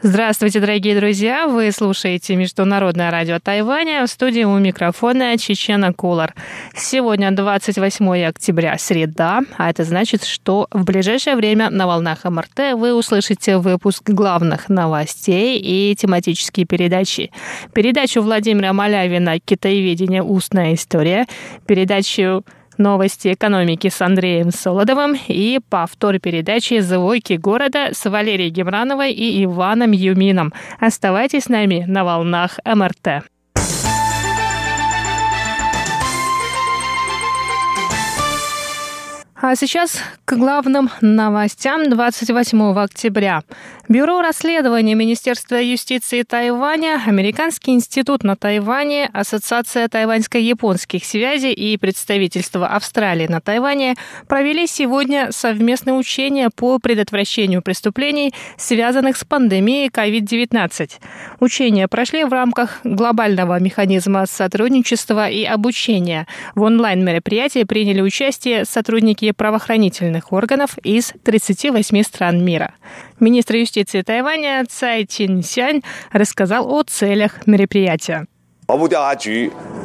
Здравствуйте, дорогие друзья! Вы слушаете Международное радио Тайваня. В студии у микрофона Чечена Кулар. Сегодня 28 октября, среда, а это значит, что в ближайшее время на волнах МРТ вы услышите выпуск главных новостей и тематические передачи. Передачу Владимира Малявина «Китаеведение. Устная история», передачу Новости экономики с Андреем Солодовым и повтор передачи «Звуки города» с Валерией Гемрановой и Иваном Юмином. Оставайтесь с нами на волнах МРТ. А сейчас к главным новостям 28 октября. Бюро расследования Министерства юстиции Тайваня, Американский институт на Тайване, Ассоциация тайваньско-японских связей и представительство Австралии на Тайване провели сегодня совместное учение по предотвращению преступлений, связанных с пандемией COVID-19. Учения прошли в рамках глобального механизма сотрудничества и обучения. В онлайн-мероприятии приняли участие сотрудники правоохранительных органов из 38 стран мира. Министр юстиции Тайваня Цай Чин-сянь рассказал о целях мероприятия.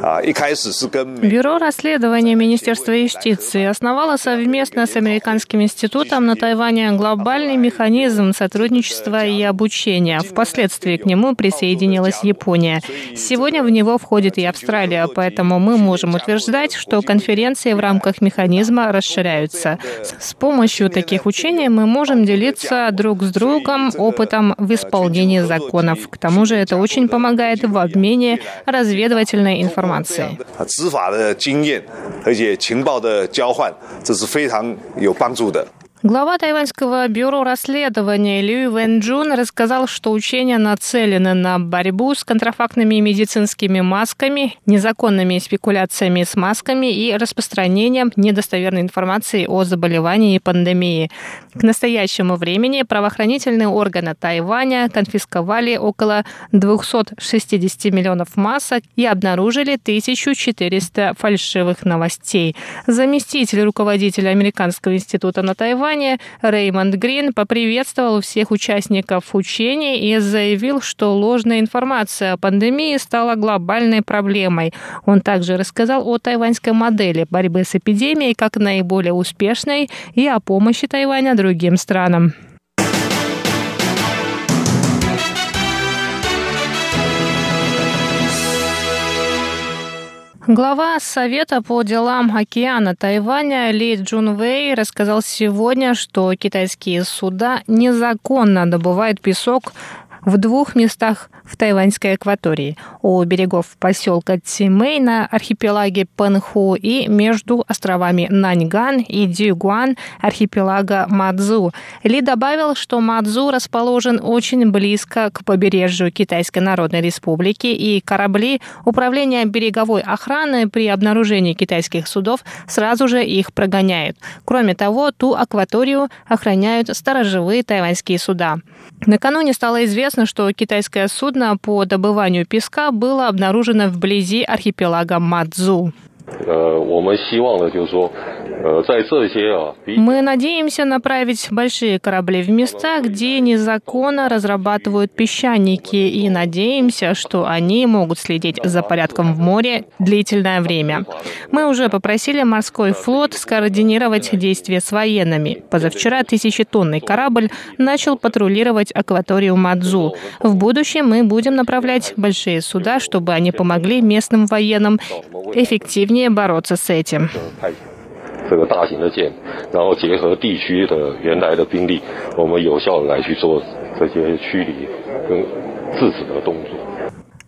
Бюро расследования Министерства юстиции основало совместно с Американским институтом на Тайване глобальный механизм сотрудничества и обучения. Впоследствии к нему присоединилась Япония. Сегодня в него входит и Австралия, поэтому мы можем утверждать, что конференции в рамках механизма расширяются. С помощью таких учений мы можем делиться друг с другом опытом в исполнении законов. К тому же это очень помогает в обмене разведывательной 这样的啊。执法的经验而且情报的交换这是非常有帮助的。Глава тайваньского бюро расследования Лю Вэн Джун рассказал, что учения нацелены на борьбу с контрафактными медицинскими масками, незаконными спекуляциями с масками и распространением недостоверной информации о заболевании и пандемии. К настоящему времени правоохранительные органы Тайваня конфисковали около 260 миллионов масок и обнаружили 1400 фальшивых новостей. Заместитель руководителя Американского института на Тайване образования Реймонд Грин поприветствовал всех участников учений и заявил, что ложная информация о пандемии стала глобальной проблемой. Он также рассказал о тайваньской модели борьбы с эпидемией как наиболее успешной и о помощи Тайваня другим странам. Глава Совета по делам океана Тайваня Ли Джунвей рассказал сегодня, что китайские суда незаконно добывают песок в двух местах в тайваньской акватории, у берегов поселка Цимэй на архипелаге Пэнху и между островами Наньган и Дюгуан архипелага Мадзу. Ли добавил, что Мадзу расположен очень близко к побережью Китайской Народной Республики, и корабли Управления береговой охраны при обнаружении китайских судов сразу же их прогоняют. Кроме того, ту акваторию охраняют сторожевые тайваньские суда. Накануне стало известно, что китайское судно по добыванию песка было обнаружено вблизи архипелага Мадзу. Э, мы надеемся направить большие корабли в места, где незаконно разрабатывают песчаники, и надеемся, что они могут следить за порядком в море длительное время. Мы уже попросили морской флот скоординировать действия с военными. Позавчера тысячетонный корабль начал патрулировать акваторию Мадзу. В будущем мы будем направлять большие суда, чтобы они помогли местным военным эффективнее бороться с этим.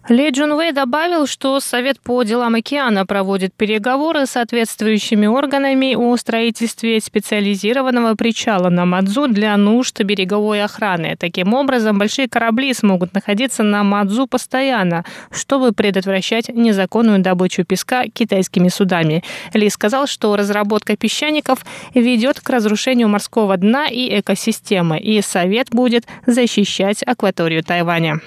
Ли Джун Вэй добавил, что Совет по делам океана проводит переговоры с соответствующими органами о строительстве специализированного причала на Мадзу для нужд береговой охраны. Таким образом, большие корабли смогут находиться на Мадзу постоянно, чтобы предотвращать незаконную добычу песка китайскими судами. Ли сказал, что разработка песчаников ведет к разрушению морского дна и экосистемы, и Совет будет защищать акваторию Тайваня.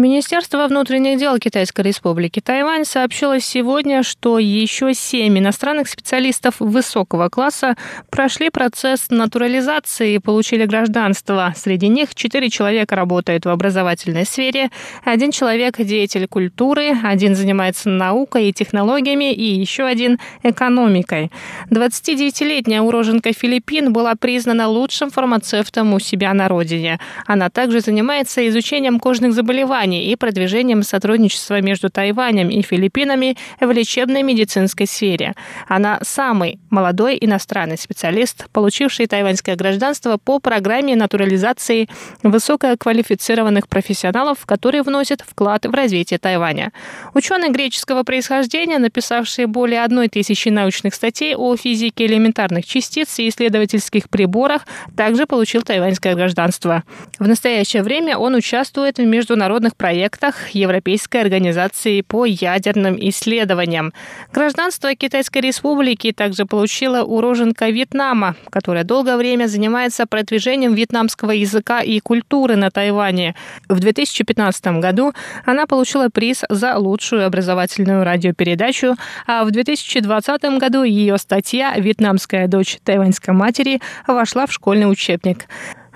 Министерство внутренних дел Китайской республики Тайвань сообщило сегодня, что еще семь иностранных специалистов высокого класса прошли процесс натурализации и получили гражданство. Среди них четыре человека работают в образовательной сфере, один человек – деятель культуры, один занимается наукой и технологиями и еще один – экономикой. 29-летняя уроженка Филиппин была признана лучшим фармацевтом у себя на родине. Она также занимается изучением кожных заболеваний образовании и продвижением сотрудничества между Тайванем и Филиппинами в лечебной медицинской сфере. Она самый молодой иностранный специалист, получивший тайваньское гражданство по программе натурализации высококвалифицированных профессионалов, которые вносят вклад в развитие Тайваня. Ученый греческого происхождения, написавший более одной тысячи научных статей о физике элементарных частиц и исследовательских приборах, также получил тайваньское гражданство. В настоящее время он участвует в международных проектах Европейской организации по ядерным исследованиям. Гражданство Китайской Республики также получила уроженка Вьетнама, которая долгое время занимается продвижением вьетнамского языка и культуры на Тайване. В 2015 году она получила приз за лучшую образовательную радиопередачу, а в 2020 году ее статья «Вьетнамская дочь тайваньской матери» вошла в школьный учебник.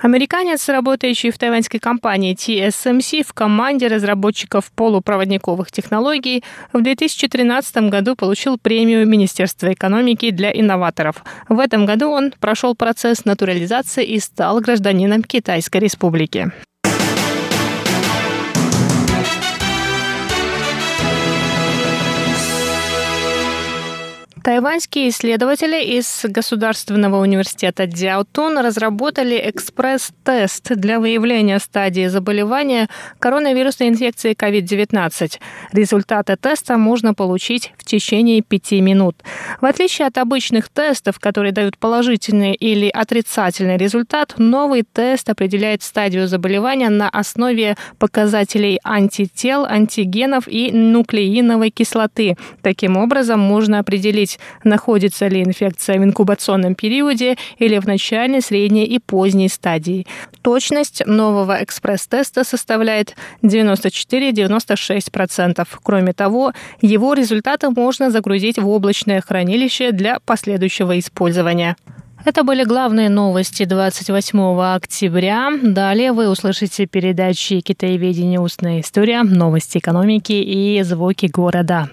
Американец, работающий в тайваньской компании TSMC в команде разработчиков полупроводниковых технологий, в 2013 году получил премию Министерства экономики для инноваторов. В этом году он прошел процесс натурализации и стал гражданином Китайской Республики. Тайваньские исследователи из Государственного университета Дяотун разработали экспресс-тест для выявления стадии заболевания коронавирусной инфекцией COVID-19. Результаты теста можно получить в течение пяти минут. В отличие от обычных тестов, которые дают положительный или отрицательный результат, новый тест определяет стадию заболевания на основе показателей антител, антигенов и нуклеиновой кислоты. Таким образом, можно определить определить, находится ли инфекция в инкубационном периоде или в начальной, средней и поздней стадии. Точность нового экспресс-теста составляет 94-96%. Кроме того, его результаты можно загрузить в облачное хранилище для последующего использования. Это были главные новости 28 октября. Далее вы услышите передачи «Китаеведение. Устная история», «Новости экономики» и «Звуки города».